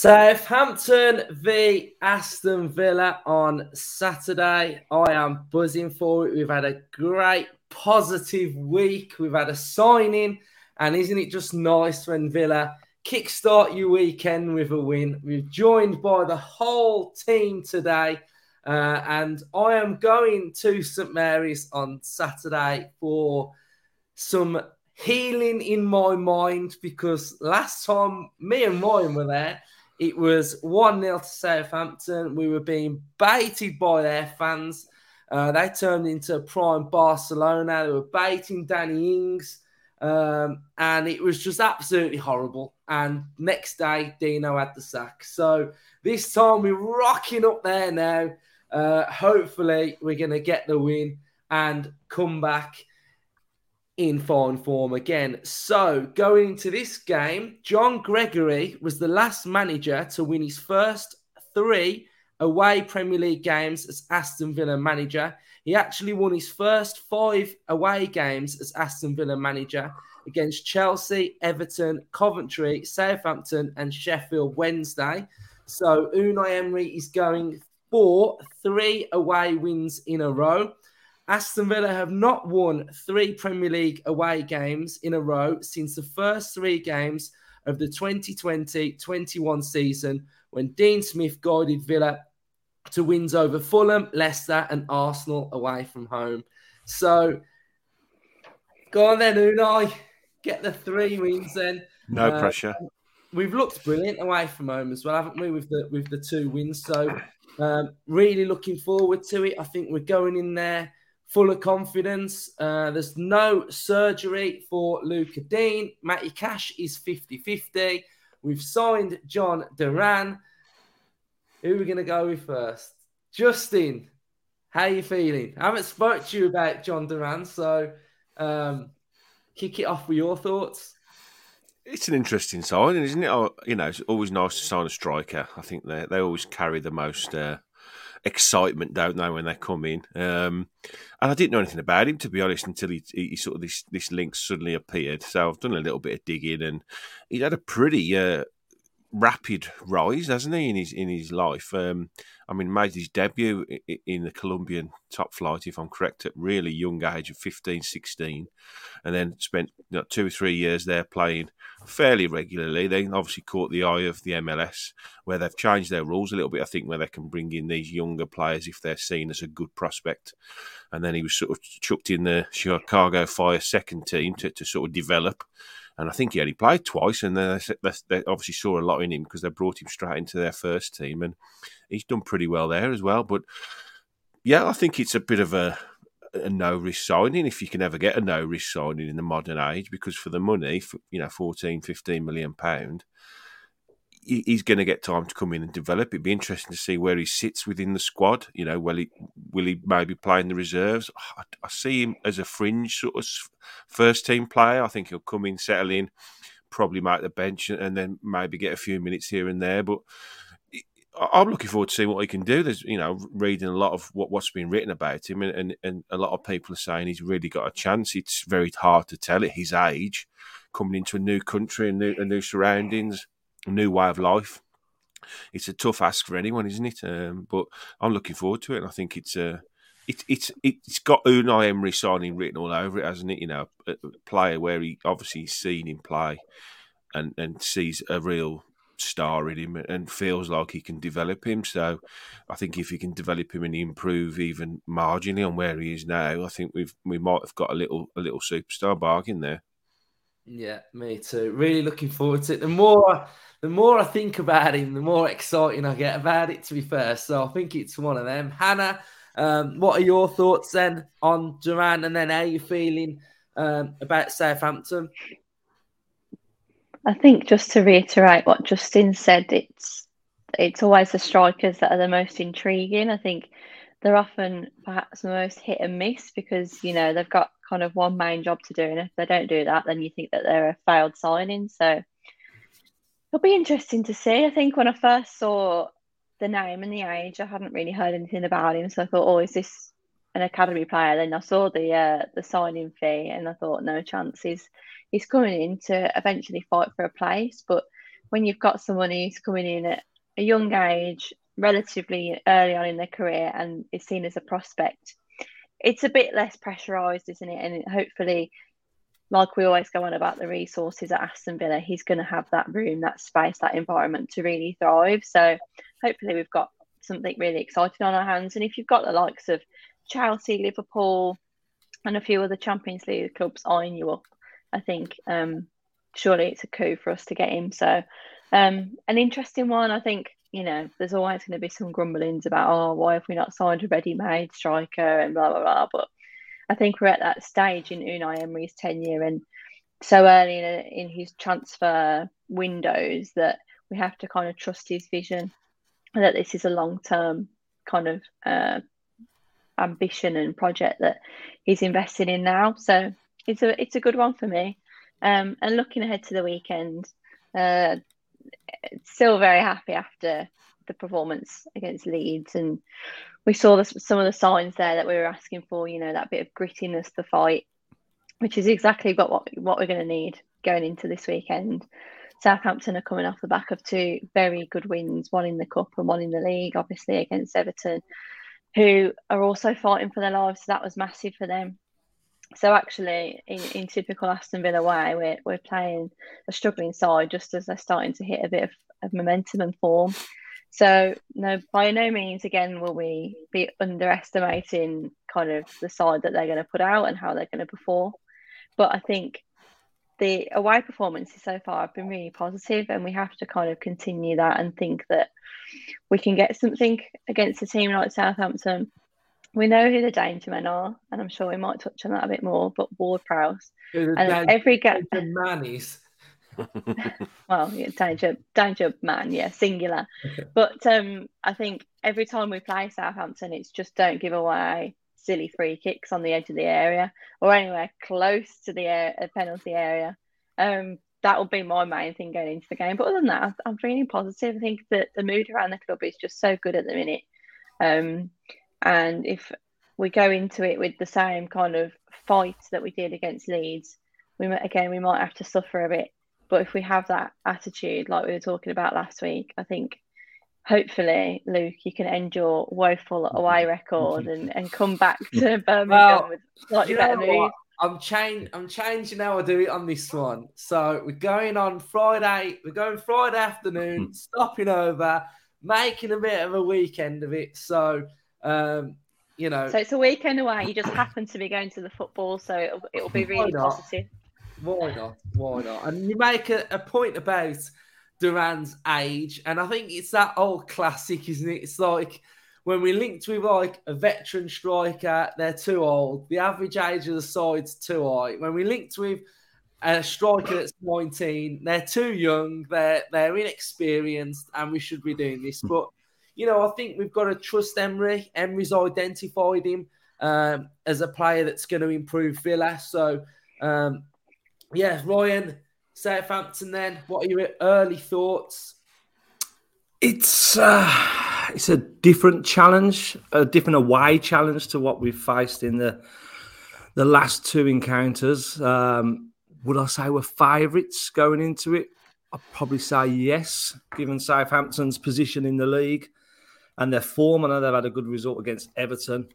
Southampton v Aston Villa on Saturday. I am buzzing for it. We've had a great positive week. We've had a signing, and isn't it just nice when Villa kickstart your weekend with a win? We're joined by the whole team today, uh, and I am going to St Mary's on Saturday for some healing in my mind because last time me and Ryan were there it was 1 0 to Southampton. We were being baited by their fans. Uh, they turned into prime Barcelona. They were baiting Danny Ings. Um, and it was just absolutely horrible. And next day, Dino had the sack. So this time we're rocking up there now. Uh, hopefully, we're going to get the win and come back in fine form again. So, going into this game, John Gregory was the last manager to win his first three away Premier League games as Aston Villa manager. He actually won his first five away games as Aston Villa manager against Chelsea, Everton, Coventry, Southampton, and Sheffield Wednesday. So, Unai Emery is going for three away wins in a row. Aston Villa have not won three Premier League away games in a row since the first three games of the 2020 21 season when Dean Smith guided Villa to wins over Fulham, Leicester, and Arsenal away from home. So go on then, Unai. Get the three wins then. No uh, pressure. We've looked brilliant away from home as well, haven't we? With the with the two wins. So um, really looking forward to it. I think we're going in there full of confidence. Uh, there's no surgery for Lucas Digne. Matty Cash is 50 50. We've signed Jhon Duran. Who are we going to go with first? Justin, how you feeling? I haven't spoke to you about Jhon Duran, so um, kick it off with your thoughts. It's an interesting signing, isn't it? Oh, you know, it's always nice to sign a striker. I think they they always carry the most uh, excitement, don't they, when they come in? Um, and I didn't know anything about him to be honest until he, he, sort of this this link suddenly appeared. So I've done a little bit of digging, and he's had a pretty uh, rapid rise, hasn't he, in his in his life? Um, I mean, made his debut in the Colombian top flight, if I'm correct, at really young age of 15, 16, and then spent you know, two or three years there playing fairly regularly. They obviously caught the eye of the MLS, where they've changed their rules a little bit. I think where they can bring in these younger players if they're seen as a good prospect. And then he was sort of chucked in the Chicago Fire second team to, to sort of develop and I think he only played twice, and they, they obviously saw a lot in him because they brought him straight into their first team, and he's done pretty well there as well. But yeah, I think it's a bit of a, a no risk signing if you can ever get a no risk signing in the modern age, because for the money, for, you know, 14, 15 million pound, he's going to get time to come in and develop. It'd be interesting to see where he sits within the squad. You know, will he will he maybe play in the reserves? I, I see him as a fringe sort of first team player. I think he'll come in, settle in, probably make the bench, and then maybe get a few minutes here and there. But I'm looking forward to seeing what he can do. There's, you know, reading a lot of what, what's been written about him, and, and, and a lot of people are saying he's really got a chance. It's very hard to tell at his age, coming into a new country and new, and new surroundings new way of life. It's a tough ask for anyone, isn't it? Um, but I'm looking forward to it. And I think it's a. Uh, it, it's it's got Unai Emery signing written all over it, hasn't it? You know, a player where he obviously seen him play, and and sees a real star in him, and feels like he can develop him. So, I think if he can develop him and improve even marginally on where he is now, I think we've we might have got a little a little superstar bargain there. Yeah, me too. Really looking forward to it. The more the more I think about him, the more exciting I get about it, to be fair. So I think it's one of them. Hannah, um, what are your thoughts then on Duran and then how are you feeling um, about Southampton? I think just to reiterate what Justin said, it's it's always the strikers that are the most intriguing. I think they're often perhaps the most hit and miss because you know they've got kind of one main job to do, and if they don't do that, then you think that they're a failed signing. So It'll be interesting to see. I think when I first saw the name and the age, I hadn't really heard anything about him, so I thought, "Oh, is this an academy player?" Then I saw the uh, the signing fee, and I thought, "No chance. He's he's coming in to eventually fight for a place." But when you've got someone who's coming in at a young age, relatively early on in their career, and is seen as a prospect, it's a bit less pressurised, isn't it? And hopefully, like we always go on about the resources at Aston Villa, he's going to have that room, that space, that environment to really thrive. So hopefully, we've got something really exciting on our hands. And if you've got the likes of Chelsea, Liverpool, and a few other Champions League clubs eyeing you up, I think um, surely it's a coup for us to get him. So, um, an interesting one. I think you know there's always going to be some grumblings about oh why have we not signed a ready-made striker and blah blah blah. But I think we're at that stage in Unai Emery's tenure and so early in, in his transfer windows that we have to kind of trust his vision and that this is a long-term kind of uh, ambition and project that he's invested in now. So it's a it's a good one for me. Um, and looking ahead to the weekend, uh, still very happy after the performance against Leeds, and we saw the, some of the signs there that we were asking for. You know, that bit of grittiness, the fight, which is exactly what what, what we're going to need going into this weekend. Southampton are coming off the back of two very good wins, one in the cup and one in the league, obviously against Everton, who are also fighting for their lives. So that was massive for them. So actually, in, in typical Aston Villa way, we're, we're playing a struggling side just as they're starting to hit a bit of, of momentum and form. So no, by no means again will we be underestimating kind of the side that they're going to put out and how they're going to perform. But I think the away performances so far have been really positive, and we have to kind of continue that and think that we can get something against a team like Southampton we know who the danger men are, and I'm sure we might touch on that a bit more. But Ward Prowse and danger, every game, man is. well, yeah, danger, danger man, yeah, singular. But um, I think every time we play Southampton, it's just don't give away silly free kicks on the edge of the area or anywhere close to the air, penalty area. Um, that will be my main thing going into the game. But other than that, I'm feeling positive. I think that the mood around the club is just so good at the minute. Um, and if we go into it with the same kind of fight that we did against Leeds, we again we might have to suffer a bit. But if we have that attitude, like we were talking about last week, I think hopefully, Luke, you can end your woeful mm-hmm. away record and, and come back to mm-hmm. Birmingham well, with slightly better mood. I'm change I'm changing how I do it on this one. So we're going on Friday, we're going Friday afternoon, mm-hmm. stopping over, making a bit of a weekend of it. So um, you know, so it's a weekend away. You just happen to be going to the football, so it'll, it'll be really positive. Why not? Why not? And you make a, a point about Duran's age, and I think it's that old classic, isn't it? It's like when we linked with like a veteran striker, they're too old. The average age of the side's too high. When we linked with a striker that's 19, they're too young, they're they're inexperienced, and we should be doing this. But you know, I think we've got to trust Emery. Emery's identified him um, as a player that's going to improve Villa. So, um, yeah, Ryan, Southampton. Then, what are your early thoughts? It's uh, it's a different challenge, a different away challenge to what we've faced in the the last two encounters. Um, would I say we're favourites going into it? I'd probably say yes, given Southampton's position in the league and their form. I know they've had a good result against Everton,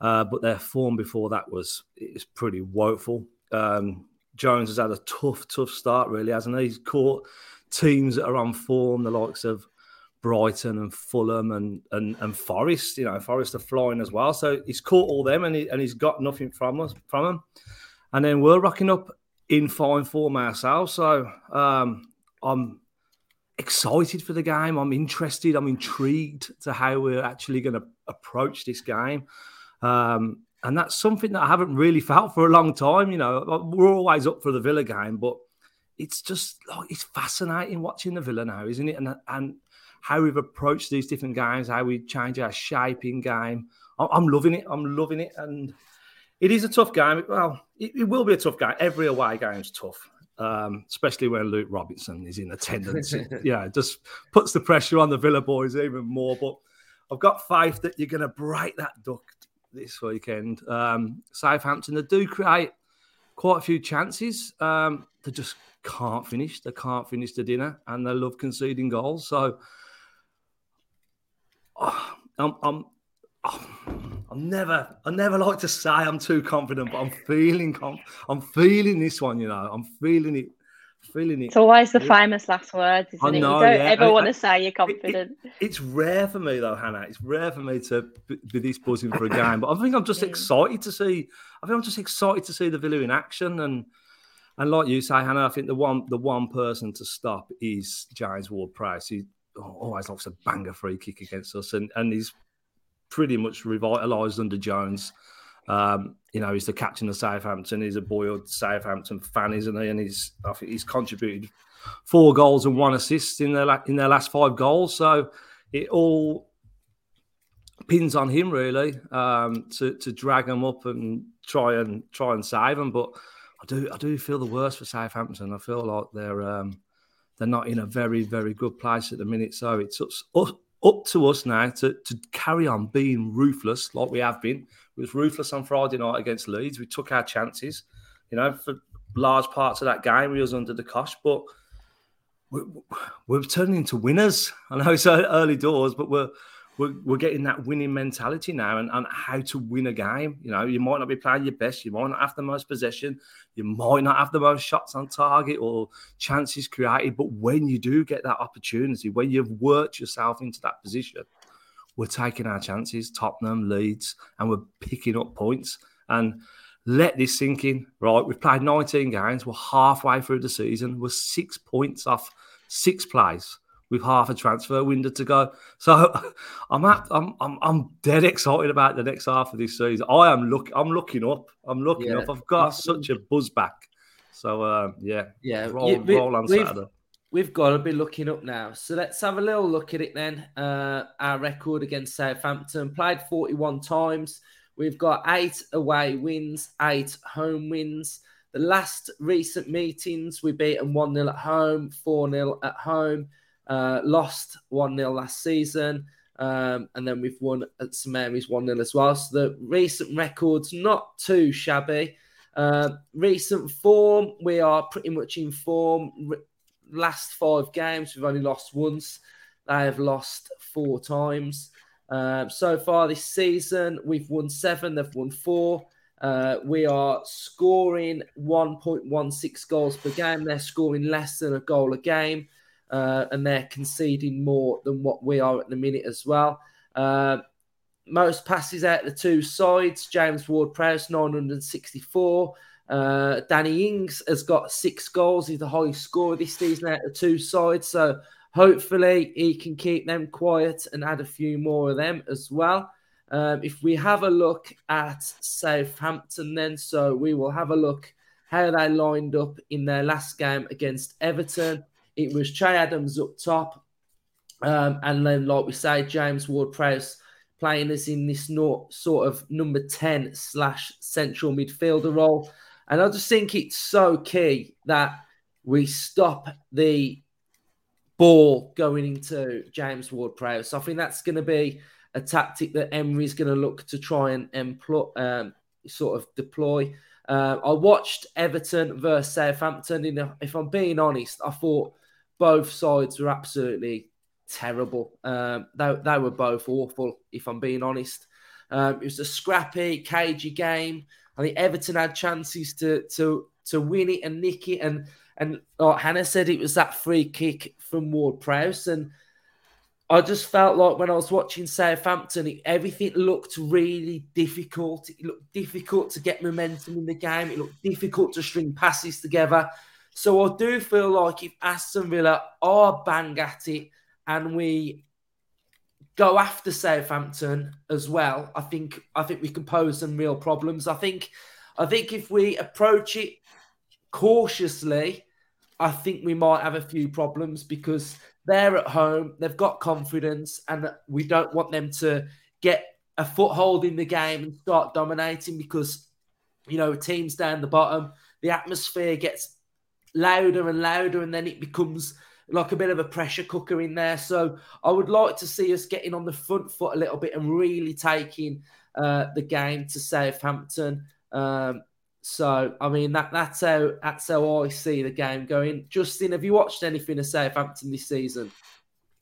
uh, but their form before that was is pretty woeful. Um, Jones has had a tough, tough start, really, hasn't he? He's caught teams that are on form, the likes of Brighton and Fulham and and, and Forest. You know, Forest are flying as well. So he's caught all them, and he, and he's got nothing from us from them. And then we're rocking up in fine form ourselves. So um, I'm excited for the game. I'm interested. I'm intrigued to how we're actually going to approach this game. Um, and that's something that I haven't really felt for a long time. You know, we're always up for the Villa game, but it's just like it's fascinating watching the Villa now, isn't it? And and how we've approached these different games, how we change our shape in game. I'm loving it. I'm loving it, and it is a tough game. Well, it, it will be a tough game. Every away game is tough um, especially when Luke Robinson is in attendance. yeah, it just puts the pressure on the Villa boys even more. But I've got faith that you're going to break that duck this weekend. Um, Southampton, they do create quite a few chances. Um, they just can't finish. They can't finish the dinner, and they love conceding goals. So oh, I'm, I'm, oh, I'm never, I never like to say I'm too confident, but I'm feeling, I'm feeling this one. You know, I'm feeling it feeling it. It's always the famous last words, isn't it? you don't yeah. ever I, want to say you're confident. It, it, it's rare for me though, Hannah. It's rare for me to be this buzzing for a game, but I think I'm just yeah. excited to see. I think I'm just excited to see the Villa in action, and and like you say, Hannah, I think the one the one person to stop is James Ward-Prowse. He always likes a banger free kick against us, and and he's pretty much revitalised under Jones. Um, you know, he's the captain of Southampton. He's a boyhood Southampton fan, isn't he? And he's I think he's contributed four goals and one assist in their in their last five goals. So it all pins on him really um, to to drag them up and try and try and save them. But I do I do feel the worst for Southampton. I feel like they're um, they're not in a very very good place at the minute. So it's up to us now to to carry on being ruthless like we have been We was ruthless on Friday night against Leeds. We took our chances, you know, for large parts of that game. We was under the cosh, but we're, we're turning into winners. I know it's early doors, but we're we're, we're getting that winning mentality now and, and how to win a game. You know, you might not be playing your best, you might not have the most possession, you might not have the most shots on target or chances created, but when you do get that opportunity, when you've worked yourself into that position, we're taking our chances, Tottenham, Leeds, and we're picking up points. And let this sink in, right? We've played 19 games. We're halfway through the season. We're six points off six plays with half a transfer window to go. So I'm at, I'm, I'm I'm dead excited about the next half of this season. I am look I'm looking up. I'm looking yeah. up. I've got such a buzz back. So uh, yeah, yeah, roll, we, roll on Saturday we've got to be looking up now. So let's have a little look at it then. Uh, our record against Southampton played 41 times. We've got eight away wins, eight home wins. The last recent meetings, we beat them 1 0 at home, 4 0 at home, uh, lost 1 0 last season. Um, and then we've won at St Mary's 1 0 as well. So the recent records, not too shabby. Uh, recent form, we are pretty much in form last five games, we've only lost once. They have lost four times. Uh, so far this season, we've won seven, they've won four. Uh, we are scoring 1.16 goals per game. They're scoring less than a goal a game, uh, and they're conceding more than what we are at the minute as well. Uh, most passes out the two sides. James Ward Prowse, 964. Uh, Danny Ings has got six goals. He's the highest scorer this season out of two sides. So hopefully he can keep them quiet and add a few more of them as well. Um, if we have a look at Southampton, then so we will have a look how they lined up in their last game against Everton. It was Che Adams up top, um, and then like we say, James Ward-Prowse playing us in this sort of number ten slash central midfielder role. And I just think it's so key that we stop the ball going into James Ward Prowse. I think that's going to be a tactic that Emery's going to look to try and employ, um, sort of deploy. Uh, I watched Everton versus Southampton. And if I'm being honest, I thought both sides were absolutely terrible. Um, they, they were both awful, if I'm being honest. Um, it was a scrappy, cagey game. I think Everton had chances to to to win it and nick it, and and like Hannah said, it was that free kick from Ward Prowse, and I just felt like when I was watching Southampton, it, everything looked really difficult. It looked difficult to get momentum in the game. It looked difficult to string passes together. So I do feel like if Aston Villa are bang at it and we go after Southampton as well, I think I think we can pose some real problems. I think I think if we approach it cautiously, I think we might have a few problems because they're at home, they've got confidence, and we don't want them to get a foothold in the game and start dominating because you know teams down the bottom, the atmosphere gets louder and louder, and then it becomes like a bit of a pressure cooker in there. So I would like to see us getting on the front foot a little bit and really taking uh, the game to Southampton. Um, So I mean that that's how that's how I see the game going. Justin, have you watched anything of Southampton this season?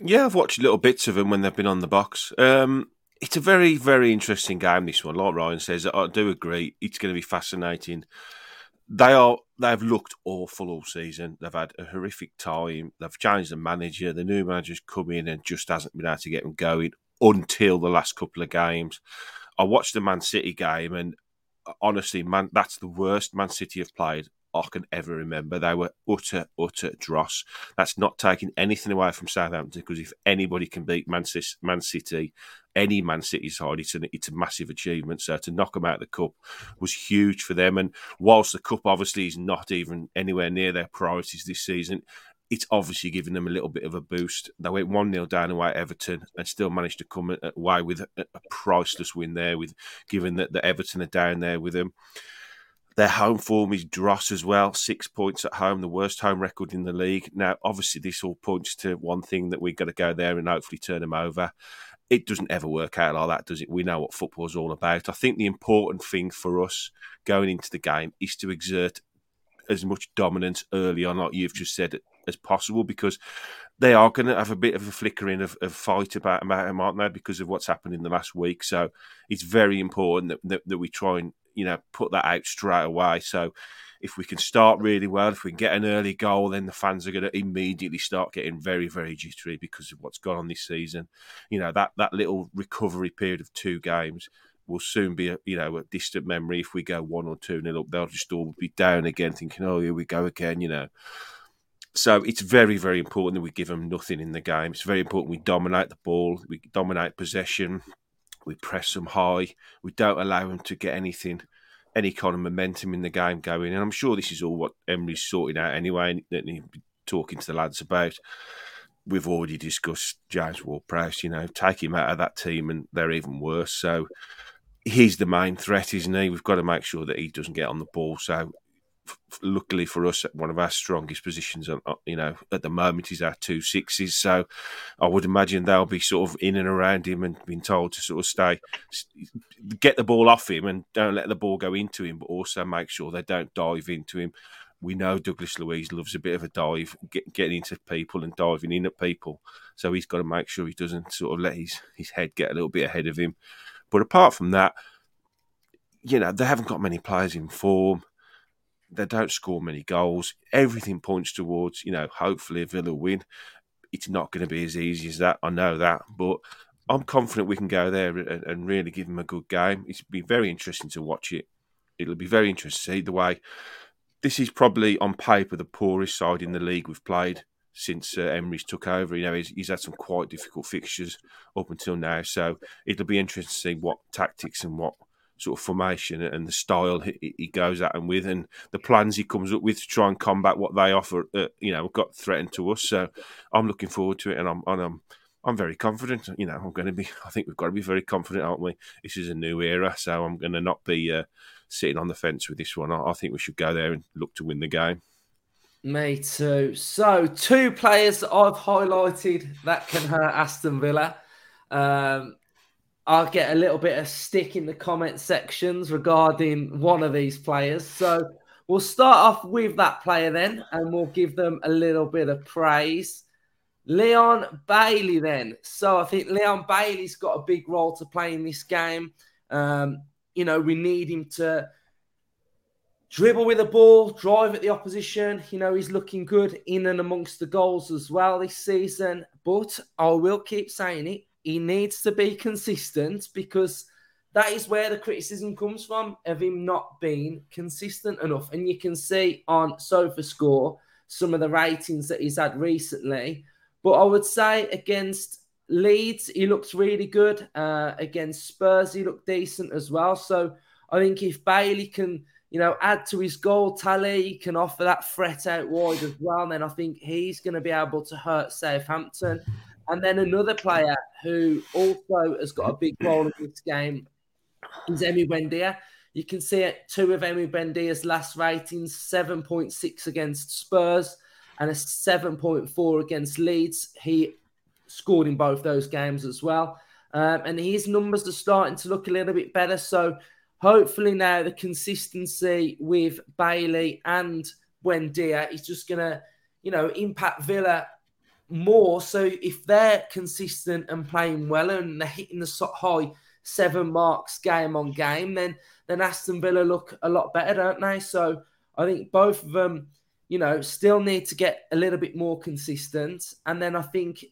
Yeah, I've watched little bits of them when they've been on the box. Um, it's a very, very interesting game. This one, like Ryan says, I do agree. It's going to be fascinating. They are. They've looked awful all season. They've had a horrific time. They've changed the manager. The new manager's come in and just hasn't been able to get them going until the last couple of games. I watched the Man City game, and uh, honestly, man, that's the worst Man City have played I can ever remember. They were utter, utter dross. That's not taking anything away from Southampton because if anybody can beat Man City, Man City any Man City side, it's, an, it's a massive achievement. So to knock them out of the cup was huge for them. And whilst the cup obviously is not even anywhere near their priorities this season, it's obviously given them a little bit of a boost. They went 1 0 down away at Everton and still managed to come away with a, a priceless win there, with given that the Everton are down there with them. Their home form is dross as well, six points at home, the worst home record in the league. Now, obviously, this all points to one thing that we've got to go there and hopefully turn them over. It doesn't ever work out like that, does it? We know what football's all about. I think the important thing for us going into the game is to exert as much dominance early on, like you've just said, as possible, because they are going to have a bit of a flickering of, of fight about, him, aren't they? Because of what's happened in the last week. So it's very important that, that, that we try and you know put that out straight away. So if we can start really well, if we can get an early goal, then the fans are going to immediately start getting very, very jittery because of what's gone on this season. You know that that little recovery period of two games will soon be a you know a distant memory. If we go one or two nil up, they'll just all be down again, thinking, "Oh, here we go again," you know. So it's very, very important that we give them nothing in the game. It's very important we dominate the ball, we dominate possession, we press them high. We don't allow them to get anything, any kind of momentum in the game going. And I'm sure this is all what Emery's sorting out anyway, and he'll be talking to the lads about. We've already discussed James Ward-Prowse, you know, take him out of that team and they're even worse. So he's the main threat, isn't he? We've got to make sure that he doesn't get on the ball. So luckily for us, one of our strongest positions, uh, you know, at the moment is our two sixes. So I would imagine they'll be sort of in and around him and being told to sort of stay, get the ball off him and don't let the ball go into him, but also make sure they don't dive into him. We know Douglas Luiz loves a bit of a dive, get, getting into people and diving in at people. So he's got to make sure he doesn't sort of let his, his head get a little bit ahead of him. But apart from that, you know, they haven't got many players in form they don't score many goals. Everything points towards, you know, hopefully a Villa win. It's not going to be as easy as that. I know that, but I'm confident we can go there and, and really give them a good game. It's be very interesting to watch it. It'll be very interesting to see the way. This is probably on paper the poorest side in the league we've played since uh, Emery's took over. You know, he's, he's, had some quite difficult fixtures up until now, so it'll be interesting to see what tactics and what sort of formation and the style he, he, goes at them with, and the plans he comes up with to try and combat what they offer. Uh, you know, got threatened to us. So I'm looking forward to it, and I'm and I'm I'm very confident. You know, I'm going to be. I think we've got to be very confident, aren't we? This is a new era, so I'm going to not be uh, sitting on the fence with this one. I, I think we should go there and look to win the game. Me too. So, two players I've highlighted that can hurt Aston Villa. Um, I'll get a little bit of stick in the comment sections regarding one of these players. So we'll start off with that player then, and we'll give them a little bit of praise. Leon Bailey, then. So I think Leon Bailey's got a big role to play in this game. Um, you know, we need him to dribble with the ball, drive at the opposition. You know, he's looking good in and amongst the goals as well this season. But I will keep saying it he needs to be consistent because that is where the criticism comes from of him not being consistent enough. And you can see on SofaScore some of the ratings that he's had recently. But I would say against Leeds, he looks really good. Uh, against Spurs, he looked decent as well. So I think if Bailey can, you know, add to his goal tally, he can offer that threat out wide as well. Then I think he's going to be able to hurt Southampton. And then another player who also has got a big role in this game is Emi Buendia. You can see it two of Emi Buendia's last ratings 7.6 against Spurs and a 7.4 against Leeds. He scored in both those games as well. Um, and his numbers are starting to look a little bit better. So hopefully now the consistency with Bailey and Buendia is just going to, you know, impact Villa more. So if they're consistent and playing well and they're hitting the high seven marks game on game, then then Aston Villa look a lot better, don't they? So I think both of them, you know, still need to get a little bit more consistent. And then I think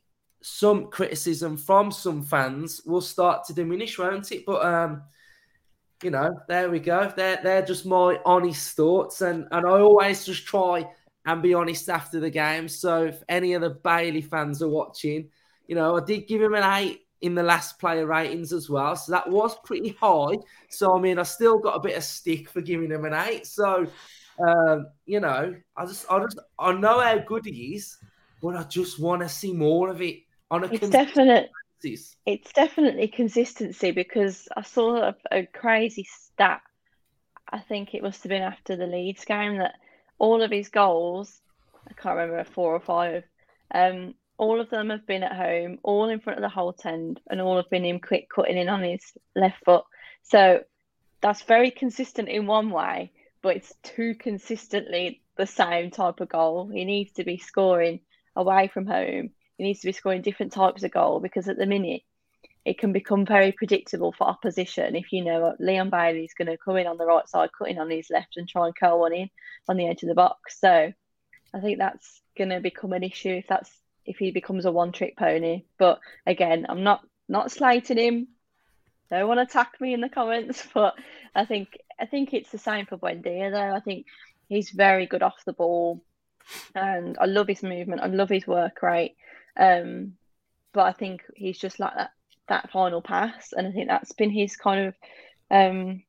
some criticism from some fans will start to diminish, won't it? But um, you know, there we go. They're they're just my honest thoughts, and and I always just try and be honest after the game. So if any of the Bailey fans are watching, you know, I did give him an eight in the last player ratings as well. So that was pretty high. So I mean, I still got a bit of stick for giving him an eight. So um, you know, I just I just I know how good he is, but I just want to see more of it on a it's definite it's definitely consistency because I saw a, a crazy stat. I think it must have been after the Leeds game that all of his goals, I can't remember four or five, um, all of them have been at home, all in front of the Holte End, and all have been him quick cutting in on his left foot. So that's very consistent in one way, but it's too consistently the same type of goal. He needs to be scoring away from home. He needs to be scoring different types of goal because at the minute it can become very predictable for opposition if you know Leon Bailey's going to come in on the right side, cutting on his left, and try and curl one in on the edge of the box. So I think that's going to become an issue if that's if he becomes a one-trick pony. But again, I'm not not slating him. No one attack me in the comments, but I think I think it's the same for Buendia though. I think he's very good off the ball, and I love his movement. I love his work rate. Um, but I think he's just like that that final pass, and I think that's been his kind of um,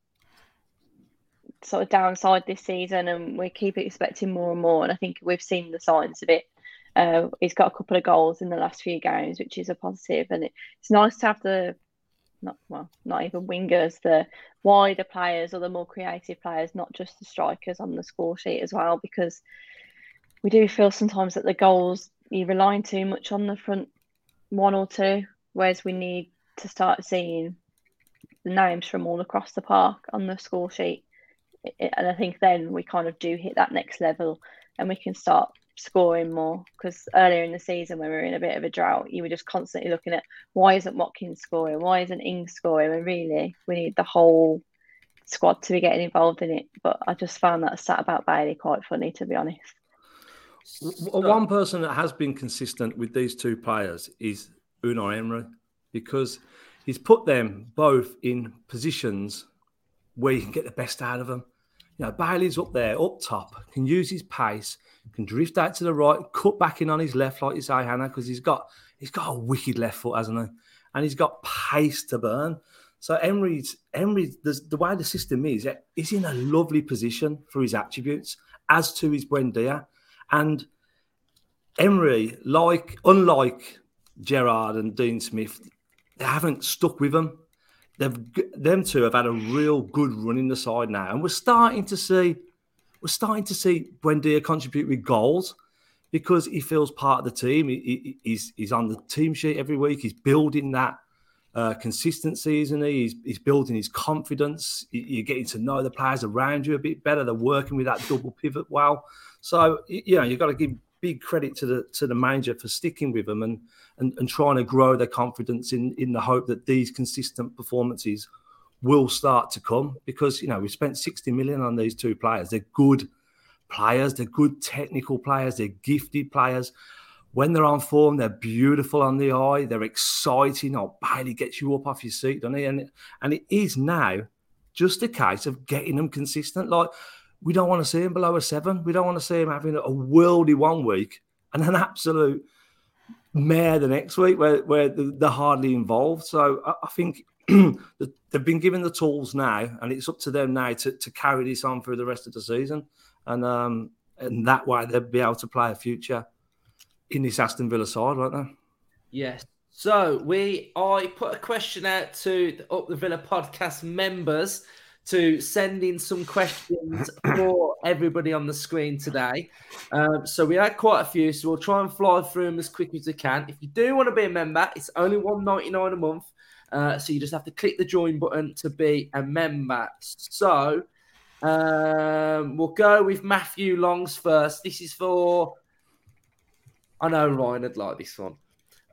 sort of downside this season, and we keep expecting more and more. And I think we've seen the signs of it. Uh, he's got a couple of goals in the last few games, which is a positive, and it, it's nice to have the not well, not even wingers, the wider players or the more creative players, not just the strikers on the score sheet as well, because we do feel sometimes that the goals you're relying too much on the front one or two whereas we need to start seeing the names from all across the park on the score sheet. And I think then we kind of do hit that next level and we can start scoring more. Because earlier in the season when we were in a bit of a drought you were just constantly looking at why isn't Watkins scoring? Why isn't Ings scoring? And really we need the whole squad to be getting involved in it. But I just found that stat about Bailey quite funny to be honest. One person that has been consistent with these two players is Unai Emery because he's put them both in positions where you can get the best out of them. You know, Bailey's up there, up top, can use his pace, can drift out to the right, cut back in on his left, like you say, Hannah, because he's got he's got a wicked left foot, hasn't he? And he's got pace to burn. So Emery's Emery, the, way the system is, eh, he's in a lovely position for his attributes, as to his Buendia. And Emery, like unlike Gerrard and Dean Smith, they haven't stuck with them. They've them two have had a real good run in the side now, and we're starting to see we're starting to see Buendia contribute with goals because he feels part of the team. He, he, he's he's on the team sheet every week. He's building that uh, consistency, isn't he? He's, he's building his confidence. You're getting to know the players around you a bit better. They're working with that double pivot well. So you know you've got to give big credit to the to the manager for sticking with them and and, and trying to grow their confidence in in the hope that these consistent performances will start to come. Because you know we spent 60 million on these two players. They're good players. They're good technical players. They're gifted players. When they're on form they're beautiful on the eye. They're exciting. Or Bailey gets you up off your seat doesn't he? And, and it is now just a case of getting them consistent. Like we don't want to see him below a seven. We don't want to see him having a worldy one week and an absolute mare the next week where, where they're hardly involved. So I, I think they've been given the tools now, and it's up to them now to, to carry this on through the rest of the season. And um, and that way they'll be able to play a future in this Aston Villa side, won't they? Yes. So we I put a question out to the Up the Villa podcast members to send in some questions for everybody on the screen today. Um, so we had quite a few, so we'll try and fly through them as quick as we can. If you do want to be a member, it's only one ninety nine a month. Uh, so you just have to click the join button to be a member. So um, we'll go with Matthew Longs first. This is for. I know Ryan would like this one.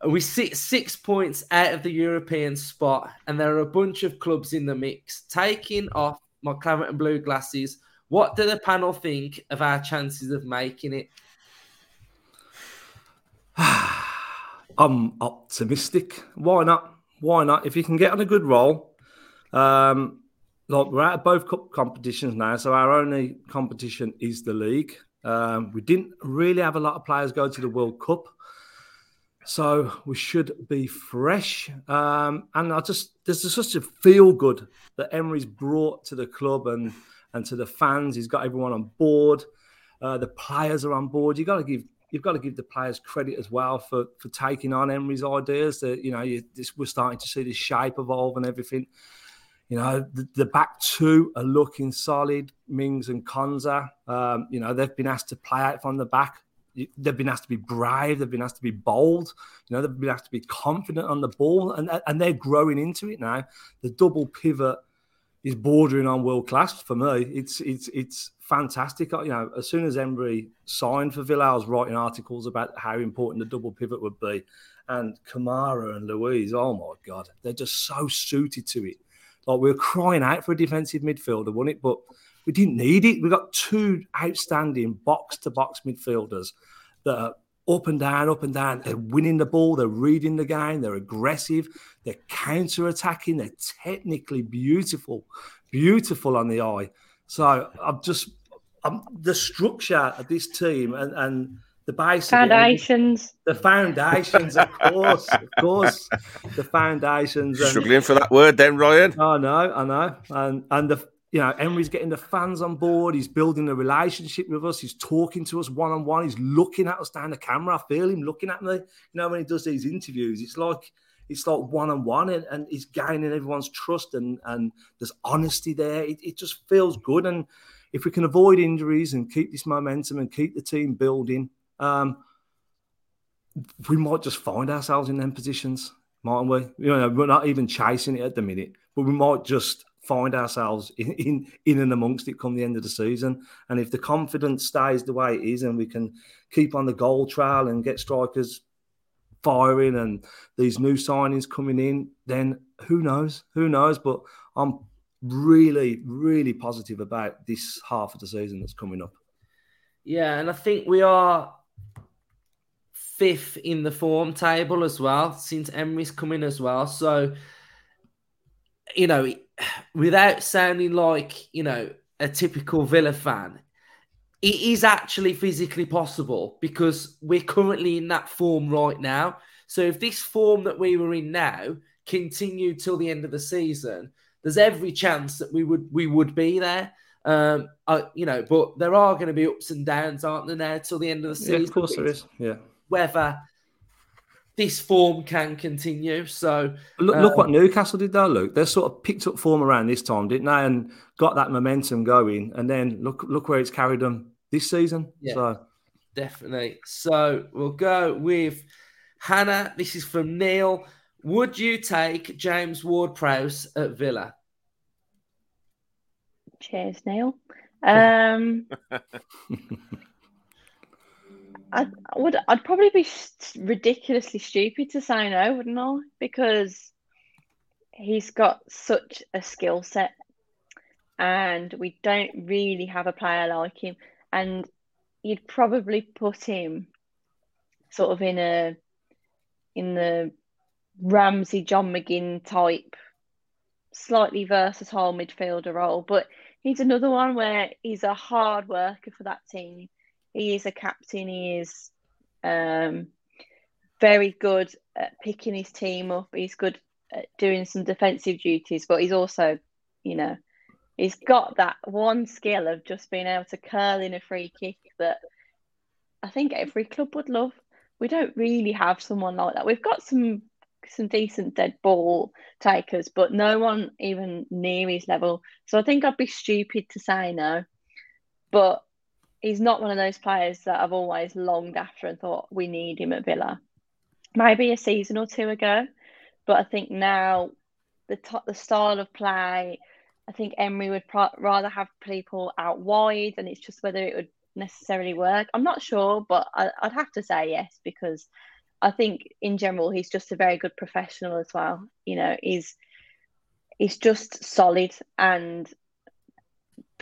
We sit six points out of the European spot, and there are a bunch of clubs in the mix. Taking off my claret and blue glasses, what do the panel think of our chances of making it? I'm optimistic. Why not? Why not? If you can get on a good roll, um, we're out of both cup competitions now, so our only competition is the league. Um, we didn't really have a lot of players go to the World Cup, so we should be fresh. Um, and I just there's just such a feel good that Emery's brought to the club and and to the fans. He's got everyone on board. Uh, the players are on board. You got to give you've got to give the players credit as well for for taking on Emery's ideas. That you know, you, this, we're starting to see this shape evolve and everything. You know, the, the back two are looking solid. Mings and Konsa. Um, you know, they've been asked to play out from the back. They've been asked to be brave. They've been asked to be bold. You know, they've been asked to be confident on the ball, and and they're growing into it now. The double pivot is bordering on world class for me. It's it's it's fantastic. You know, as soon as Emery signed for Villa, I was writing articles about how important the double pivot would be. And Kamara and Luiz. oh my God, they're just so suited to it. Like we were crying out for a defensive midfielder, wasn't it? But we didn't need it. We got two outstanding box to box midfielders that are up and down, up and down. They're winning the ball, they're reading the game, they're aggressive, they're counter attacking, they're technically beautiful, beautiful on the eye. So I'm just I'm, the structure of this team and, and the base foundations, the foundations, of course, of course, the foundations. Struggling for that word, then Ryan. I know, I know, and and the you know, Emery's getting the fans on board. He's building a relationship with us. He's talking to us one on one. He's looking at us down the camera. I feel him looking at me. You know, when he does these interviews, it's like it's like one on one, and he's gaining everyone's trust, and and there's honesty there. It, it just feels good, and if we can avoid injuries and keep this momentum and keep the team building, um, we might just find ourselves in them positions, mightn't we? You know, we're not even chasing it at the minute, but we might just find ourselves in, in, in and amongst it come the end of the season. And if the confidence stays the way it is, and we can keep on the goal trail and get strikers firing and these new signings coming in, then who knows? Who knows? But I'm really, really positive about this half of the season that's coming up. Yeah, and I think we are fifth in the form table as well since Emery's coming as well. So, you know, without sounding like, you know, a typical Villa fan, it is actually physically possible because we're currently in that form right now. So if this form that we were in now continued till the end of the season, there's every chance that we would we would be there. Um, uh, you know, but there are going to be ups and downs, aren't there? Now till the end of the season, yeah, of course there is. Yeah, whether this form can continue. So look, look what um, Newcastle did though. Luke, they sort of picked up form around this time, didn't they? And got that momentum going. And then look, look where it's carried them this season. Yeah, so definitely. So we'll go with Hannah. This is from Neil. Would you take James Ward-Prowse at Villa? Cheers, Neil. Um, I would. I'd probably be ridiculously stupid to say no, wouldn't I? Because he's got such a skill set, and we don't really have a player like him. And you'd probably put him sort of in a in the Ramsey, John McGinn type, slightly versatile midfielder role. But he's another one where he's a hard worker for that team he is a captain. He is um, very good at picking his team up. He's good at doing some defensive duties, but he's also, you know, he's got that one skill of just being able to curl in a free kick that I think every club would love. We don't really have someone like that. We've got some some decent dead ball takers, but no one even near his level. So I think I'd be stupid to say no. But he's not one of those players that I've always longed after and thought we need him at Villa. Maybe a season or two ago, but I think now the the style of play. I think Emery would rather have people out wide, and it's just whether it would necessarily work. I'm not sure, but I, would have to say yes because I think in general he's just a very good professional as well. You know, he's he's just solid and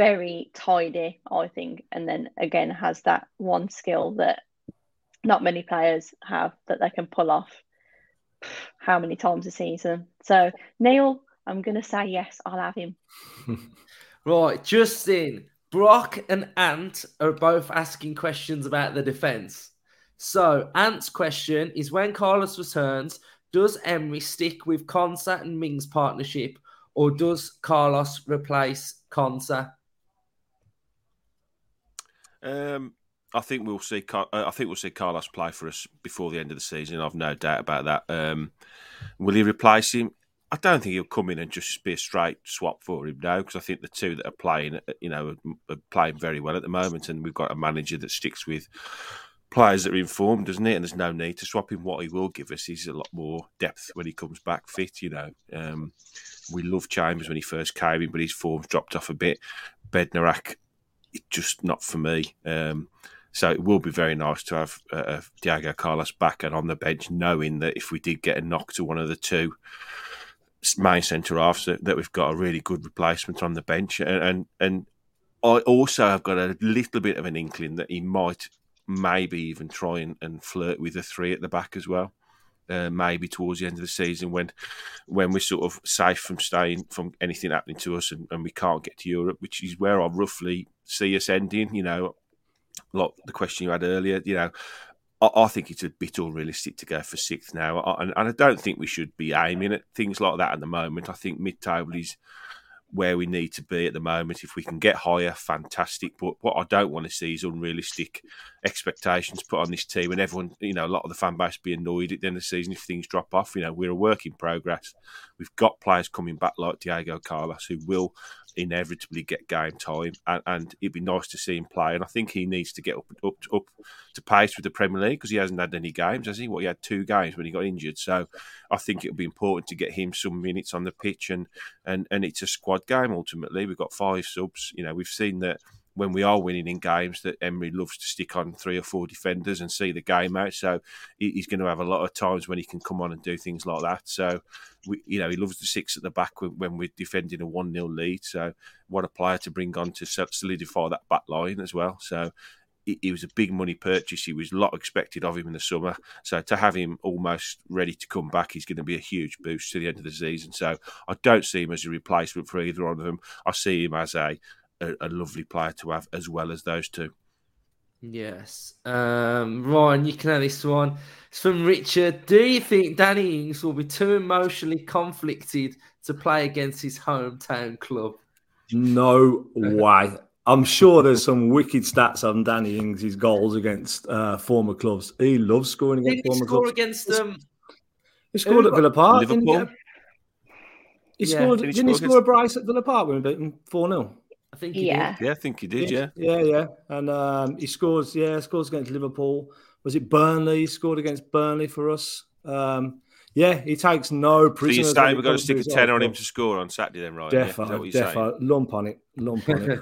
very tidy, I think, and then again has that one skill that not many players have that they can pull off how many times a season. So Neil, I'm gonna say yes, I'll have him. right, Justin, Brock and Ant are both asking questions about the defence. So Ant's question is when Carlos returns, does Emery stick with Konsa and Mings partnership, or does Carlos replace Konsa? Um, I think we'll see. Uh, I think we'll see Carlos play for us before the end of the season. I've no doubt about that. Um, will he replace him? I don't think he'll come in and just be a straight swap for him now, because I think the two that are playing, uh, you know, are playing very well at the moment, and we've got a manager that sticks with players that are informed, doesn't it? And there's no need to swap him. What he will give us is a lot more depth when he comes back fit. You know, um, we love Chambers when he first came in, but his form's dropped off a bit. Bednarek, just not for me. Um, so it will be very nice to have uh, Diego Carlos back and on the bench, knowing that if we did get a knock to one of the two main centre halves, that, that, we've got a really good replacement on the bench. And, and and I also have got a little bit of an inkling that he might maybe even try and, and flirt with a three at the back as well. Uh, maybe towards the end of the season when when we're sort of safe from staying from anything happening to us and, and we can't get to Europe, which is where I roughly see us ending. You know, like the question you had earlier, you know, I, I think it's a bit unrealistic to go for sixth now, I, and, and, I don't think we should be aiming at things like that at the moment. I think mid-table is where we need to be at the moment. If we can get higher, fantastic. But what I don't want to see is unrealistic expectations put on this team, and everyone, you know, a lot of the fan base be annoyed at the end of the season if things drop off. You know, we're a work in progress. We've got players coming back like Diego Carlos who will inevitably get game time, and, and, it'd be nice to see him play. And I think he needs to get up up up to pace with the Premier League because he hasn't had any games, has he? Well, he had two games when he got injured, so I think it'll be important to get him some minutes on the pitch, and and and it's a squad game ultimately. We've got five subs. You know, we've seen that when we are winning in games that Emery loves to stick on three or four defenders and see the game out. So he's going to have a lot of times when he can come on and do things like that. So, we, you know, he loves the six at the back when we're defending a 1 0 lead. So, what a player to bring on to solidify that back line as well. So, he was a big money purchase. He was a lot expected of him in the summer. So to have him almost ready to come back he's going to be a huge boost to the end of the season. So I don't see him as a replacement for either one of them. I see him as a a, a lovely player to have as well as those two. Yes. Um, Ryan, you can have this one. It's from Richard. Do you think Danny Ings will be too emotionally conflicted to play against his hometown club? No way. I'm sure there's some wicked stats on Danny Ings' goals against uh, former clubs. He loves scoring against former score clubs. against them? He scored at Villa Park. Liverpool. He, he scored. Did didn't he score, a brace at Villa Park when we beat him 4 0? I think he yeah. did. Yeah, I think he did. Yeah, yeah, yeah. And um, he scores. Yeah, scores against Liverpool. Was it Burnley? He scored against Burnley for us. Um, yeah, he takes no prisoners. So you're saying we're going to stick a ten on him to score on Saturday, then, right? Defo, yeah? defo, lump on it, lump on it.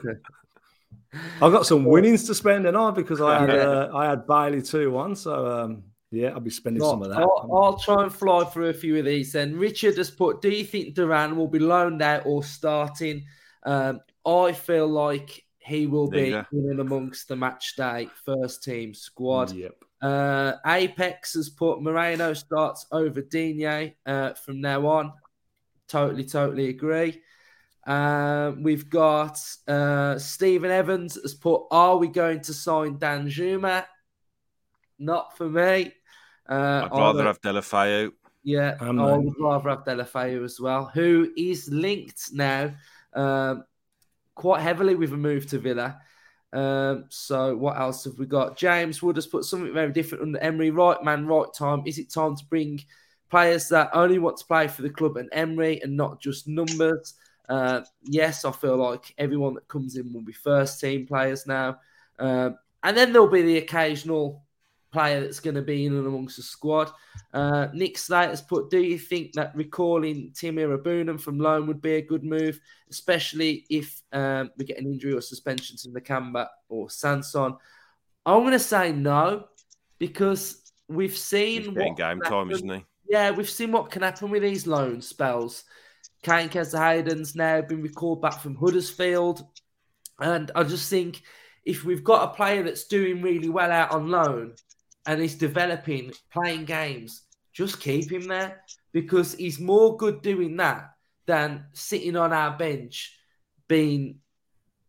I've got some winnings to spend, and I because I had uh, I had Bailey two one, so um, yeah, I'll be spending some of that. I'll, I'll, try and fly through a few of these. Then Richard has put: Do you think Duran will be loaned out or starting? Um, I feel like he will be in amongst the match day first team squad. Yep. Uh, Apex has put Moreno starts over Digne uh, from now on. Totally, totally agree. Uh, we've got uh, Stephen Evans has put, Are we going to sign Dan Danjuma? Not for me. Uh, I'd rather have Deulofeu. Yeah, I would rather have Deulofeu as well, who is linked now um, quite heavily with a move to Villa. Um, so what else have we got? James Wood has put something very different under Emery. Right man, right time. Is it time to bring players that only want to play for the club and Emery and not just numbers? Uh, yes, I feel like everyone that comes in will be first team players now. Um, and then there'll be the occasional player that's going to be in and amongst the squad. Uh, Nick Slate has put, do you think that recalling Tim Iroegbunam from loan would be a good move, especially if um, we get an injury or suspensions in the Nakamba or Sanson? I'm going to say no because we've seen He's getting game time, isn't he? Yeah, we've seen what can happen with these loan spells. Kaine Hayden's now been recalled back from Huddersfield. And I just think if we've got a player that's doing really well out on loan and he's developing, playing games, just keep him there because he's more good doing that than sitting on our bench being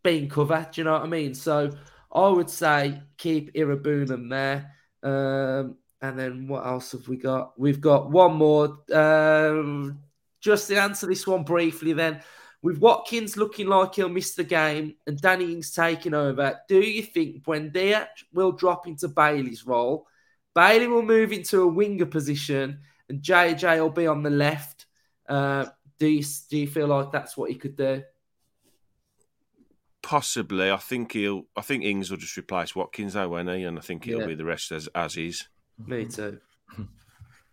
being covered. Do you know what I mean? So I would say keep Iroegbunam there. Um, and then what else have we got? We've got one more. Um, just to answer this one briefly, then. With Watkins looking like he'll miss the game and Danny Ings taking over, do you think Buendia will drop into Bailey's role? Bailey will move into a winger position and JJ will be on the left. Uh, do you do you feel like that's what he could do? Possibly. I think he'll. I think Ings will just replace Watkins, though, won't he? And I think he'll Yeah. be the rest as as is. Me too.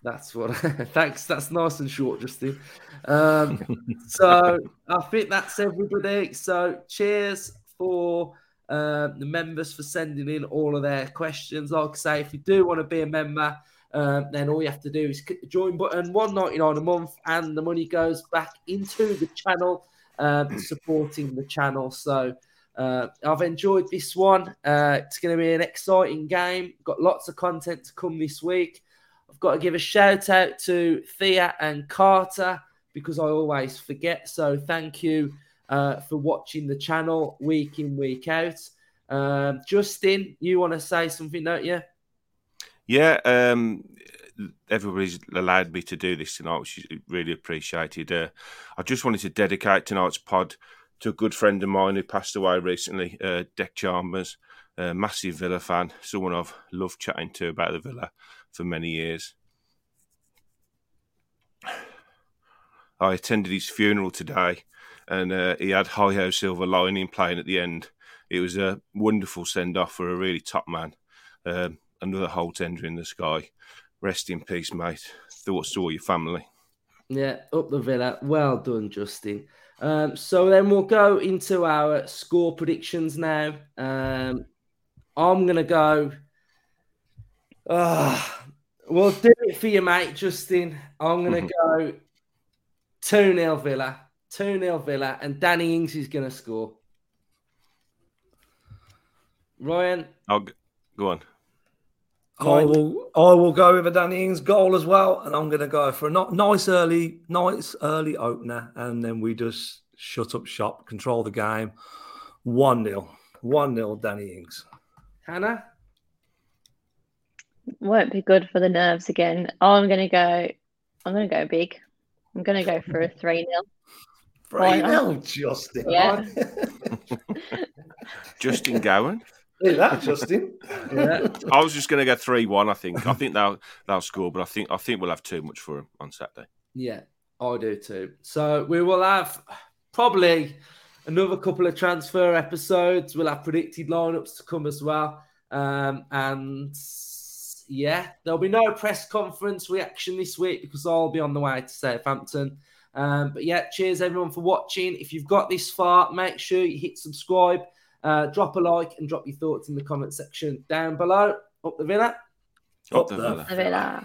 That's what. thanks. That's nice and short, Justin. Um, so I think that's everybody. So cheers for uh, the members for sending in all of their questions. Like I say, if you do want to be a member, um, then all you have to do is click the join button, one ninety nine a month, and the money goes back into the channel, um, supporting the channel. So. Uh, I've enjoyed this one. Uh, it's going to be an exciting game. Got lots of content to come this week. I've got to give a shout out to Thea and Carter because I always forget. So thank you uh, for watching the channel week in, week out. Um, Justin, you want to say something, don't you? Yeah, um, everybody's allowed me to do this tonight, which is really appreciated. Uh, I just wanted to dedicate tonight's pod to a good friend of mine who passed away recently, uh, Deck Chalmers, a massive Villa fan, someone I've loved chatting to about the Villa for many years. I attended his funeral today, and uh, he had Hi Ho Silver Lining playing at the end. It was a wonderful send off for a really top man. Um, another Holte Ender in the sky. Rest in peace, mate. Thoughts to all your family. Yeah, up the Villa. Well done, Justin. Um, so then we'll go into our score predictions now. Um, I'm going to go. Uh, we'll do it for you, mate, Justin. I'm going to go 2 0 Villa. 2 0 Villa. And Danny Ings is going to score. Ryan, I'll g- go on. I will. I will go with a Danny Ings goal as well, and I'm going to go for a not nice early, nice early opener, and then we just shut up shop, control the game. One 0 one 0 Danny Ings. Hannah, Won't be good for the nerves again. Oh, I'm gonna go. I'm gonna go big. I'm gonna go for a three 0 Three not? 0 Justin. Yeah. Justin Gowan. Look that, Justin. yeah, I was just going to go three one. I think. I think they'll they'll score, but I think I think we'll have too much for them on Saturday. yeah, I do too. So we will have probably another couple of transfer episodes. We'll have predicted lineups to come as well. Um, and yeah, there'll be no press conference reaction this week because I'll be on the way to Southampton. Um, but yeah, cheers everyone for watching. If you've got this far, make sure you hit subscribe, uh, drop a like, and drop your thoughts in the comment section down below. Up the villa. Up Up the. Villa. A bit, uh,